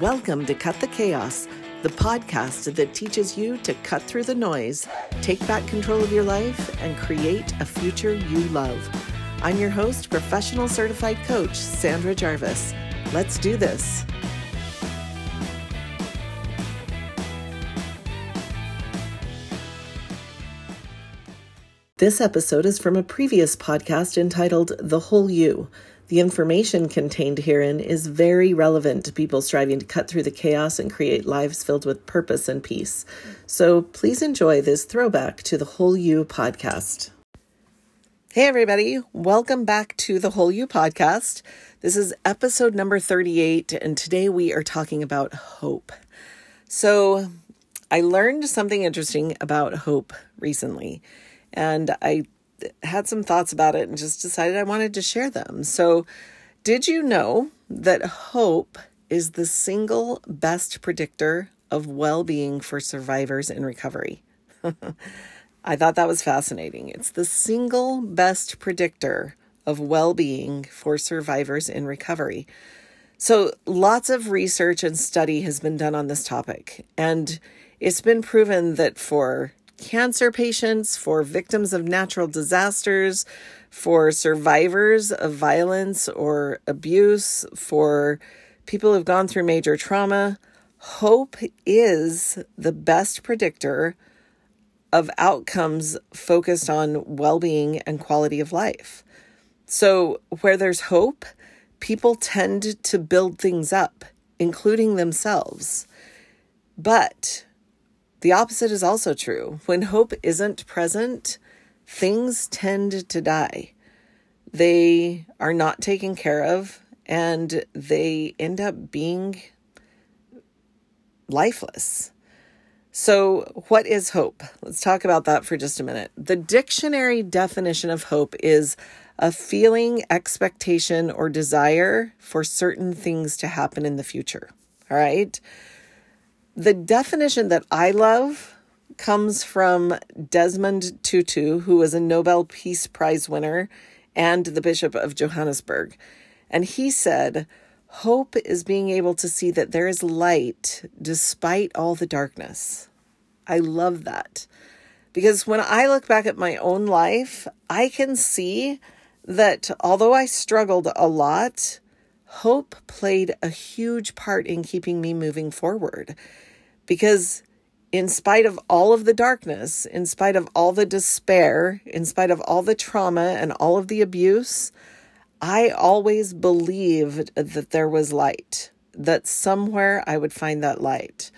Welcome to Cut the Chaos, the podcast that teaches you to cut through the noise, take back control of your life, and create a future you love. I'm your host, professional certified coach, Sandra Jarvis. Let's do this. This episode is from a previous podcast entitled The Whole You. The information contained herein is very relevant to people striving to cut through the chaos and create lives filled with purpose and peace. So please enjoy this throwback to the Whole You podcast. Hey, everybody, welcome back to the Whole You podcast. This is episode number 38, and today we are talking about hope. So, I learned something interesting about hope recently, and I had some thoughts about it and just decided I wanted to share them. So, did you know that hope is the single best predictor of well being for survivors in recovery? I thought that was fascinating. It's the single best predictor of well being for survivors in recovery. So, lots of research and study has been done on this topic, and it's been proven that for cancer patients, for victims of natural disasters, for survivors of violence or abuse, for people who've gone through major trauma. Hope is the best predictor of outcomes focused on well being and quality of life. So, where there's hope, people tend to build things up, including themselves. But the opposite is also true. When hope isn't present, things tend to die. They are not taken care of and they end up being lifeless. So, what is hope? Let's talk about that for just a minute. The dictionary definition of hope is a feeling, expectation, or desire for certain things to happen in the future. All right. The definition that I love comes from Desmond Tutu, who was a Nobel Peace Prize winner and the Bishop of Johannesburg. And he said, Hope is being able to see that there is light despite all the darkness. I love that. Because when I look back at my own life, I can see that although I struggled a lot, hope played a huge part in keeping me moving forward. Because in spite of all of the darkness, in spite of all the despair, in spite of all the trauma and all of the abuse, I always believed that there was light, that somewhere I would find that light.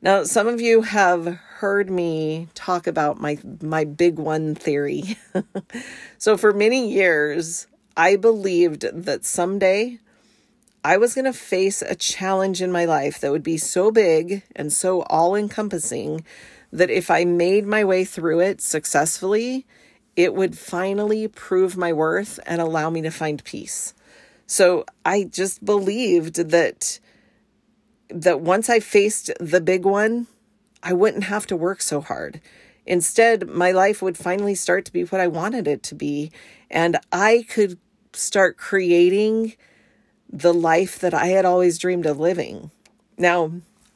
Now, some of you have heard me talk about my my big one theory. so for many years, I believed that someday I was going to face a challenge in my life that would be so big and so all encompassing that if I made my way through it successfully, it would finally prove my worth and allow me to find peace. So I just believed that that once I faced the big one, I wouldn't have to work so hard. Instead, my life would finally start to be what I wanted it to be, and I could start creating the life that I had always dreamed of living. Now,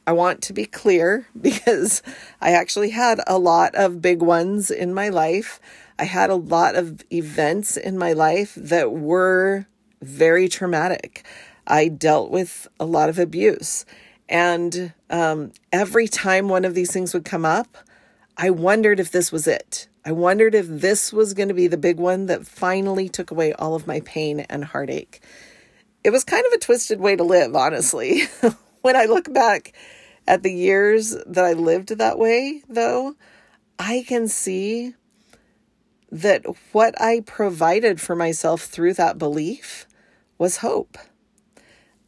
I want to be clear because I actually had a lot of big ones in my life. I had a lot of events in my life that were very traumatic. I dealt with a lot of abuse. And um, every time one of these things would come up, I wondered if this was it. I wondered if this was going to be the big one that finally took away all of my pain and heartache it was kind of a twisted way to live, honestly. when I look back at the years that I lived that way, though, I can see that what I provided for myself through that belief was hope.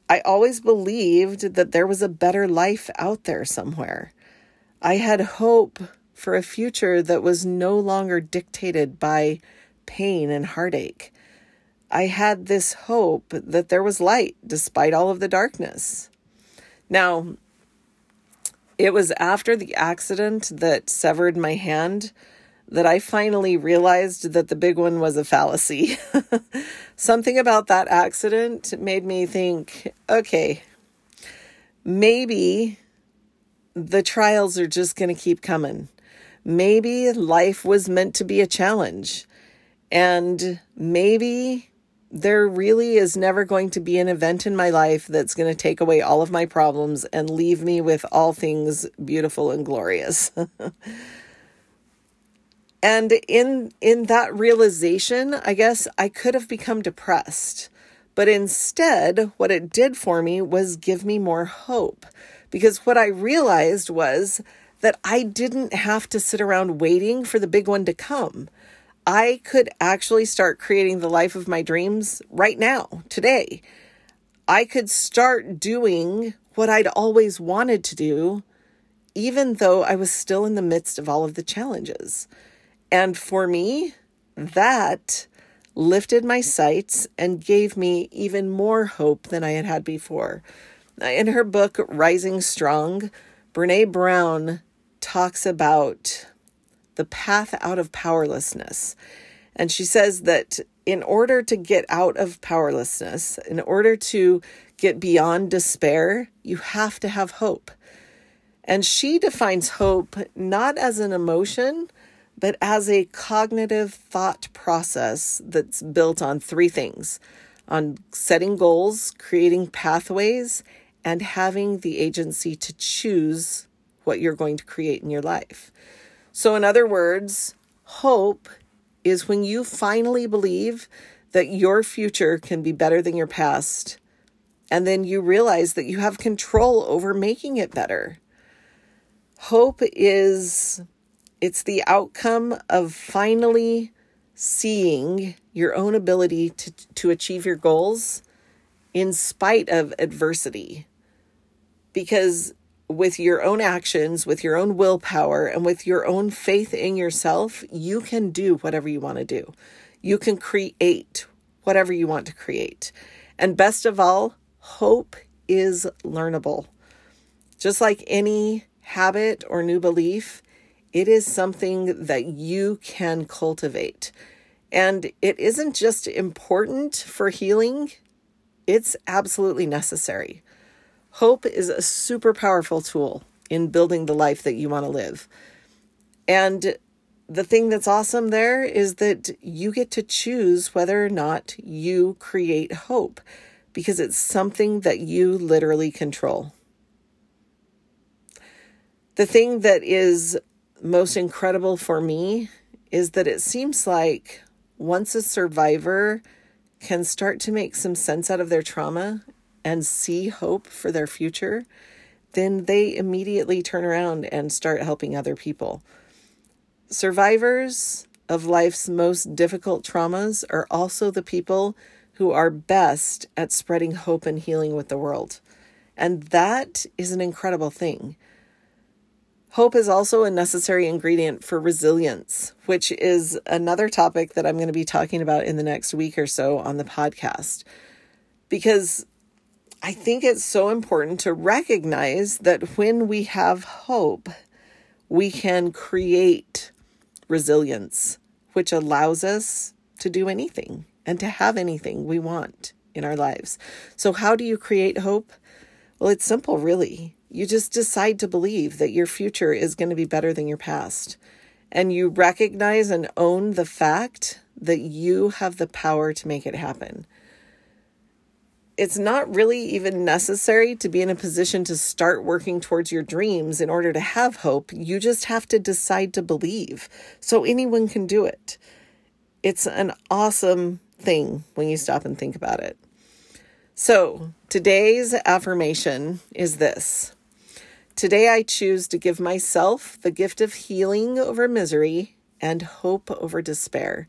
I always believed that there was a better life out there somewhere. I had hope for a future that was no longer dictated by pain and heartache. I had this hope that there was light despite all of the darkness. Now, it was after the accident that severed my hand that I finally realized that the big one was a fallacy. Something about that accident made me think okay, maybe the trials are just going to keep coming. Maybe life was meant to be a challenge. And maybe there really is never going to be an event in my life that's going to take away all of my problems and leave me with all things beautiful and glorious. and in in that realization, I guess I could have become depressed. But instead, what it did for me was give me more hope. Because what I realized was that I didn't have to sit around waiting for the big one to come. I could actually start creating the life of my dreams right now, today. I could start doing what I'd always wanted to do, even though I was still in the midst of all of the challenges. And for me, that lifted my sights and gave me even more hope than I had had before. In her book, Rising Strong, Brene Brown talks about the path out of powerlessness. And she says that in order to get out of powerlessness, in order to get beyond despair, you have to have hope. And she defines hope not as an emotion, but as a cognitive thought process that's built on three things on setting goals, creating pathways, and having the agency to choose what you're going to create in your life. So, in other words, hope is when you finally believe that your future can be better than your past, and then you realize that you have control over making it better. Hope is it's the outcome of finally seeing your own ability to, to achieve your goals in spite of adversity. Because with your own actions, with your own willpower, and with your own faith in yourself, you can do whatever you want to do. You can create whatever you want to create. And best of all, hope is learnable. Just like any habit or new belief, it is something that you can cultivate. And it isn't just important for healing, it's absolutely necessary. Hope is a super powerful tool in building the life that you want to live. And the thing that's awesome there is that you get to choose whether or not you create hope because it's something that you literally control. The thing that is most incredible for me is that it seems like once a survivor can start to make some sense out of their trauma and see hope for their future, then they immediately turn around and start helping other people. Survivors of life's most difficult traumas are also the people who are best at spreading hope and healing with the world. And that is an incredible thing. Hope is also a necessary ingredient for resilience, which is another topic that I'm going to be talking about in the next week or so on the podcast. Because I think it's so important to recognize that when we have hope, we can create resilience, which allows us to do anything and to have anything we want in our lives. So, how do you create hope? Well, it's simple, really. You just decide to believe that your future is going to be better than your past. And you recognize and own the fact that you have the power to make it happen it's not really even necessary to be in a position to start working towards your dreams in order to have hope. You just have to decide to believe. So anyone can do it. It's an awesome thing when you stop and think about it. So today's affirmation is this Today I choose to give myself the gift of healing over misery and hope over despair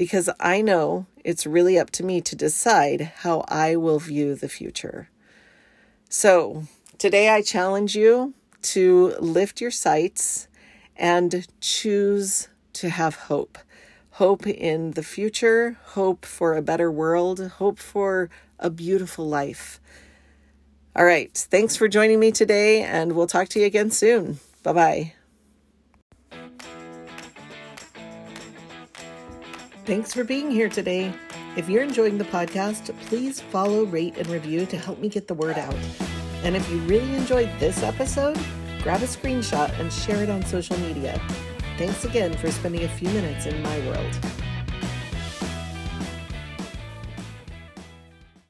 because I know it's really up to me to decide how I will view the future. So, today I challenge you to lift your sights and choose to have hope. Hope in the future, hope for a better world, hope for a beautiful life. All right. Thanks for joining me today, and we'll talk to you again soon. Bye bye. Thanks for being here today. If you're enjoying the podcast, please follow, rate, and review to help me get the word out. And if you really enjoyed this episode, grab a screenshot and share it on social media. Thanks again for spending a few minutes in my world.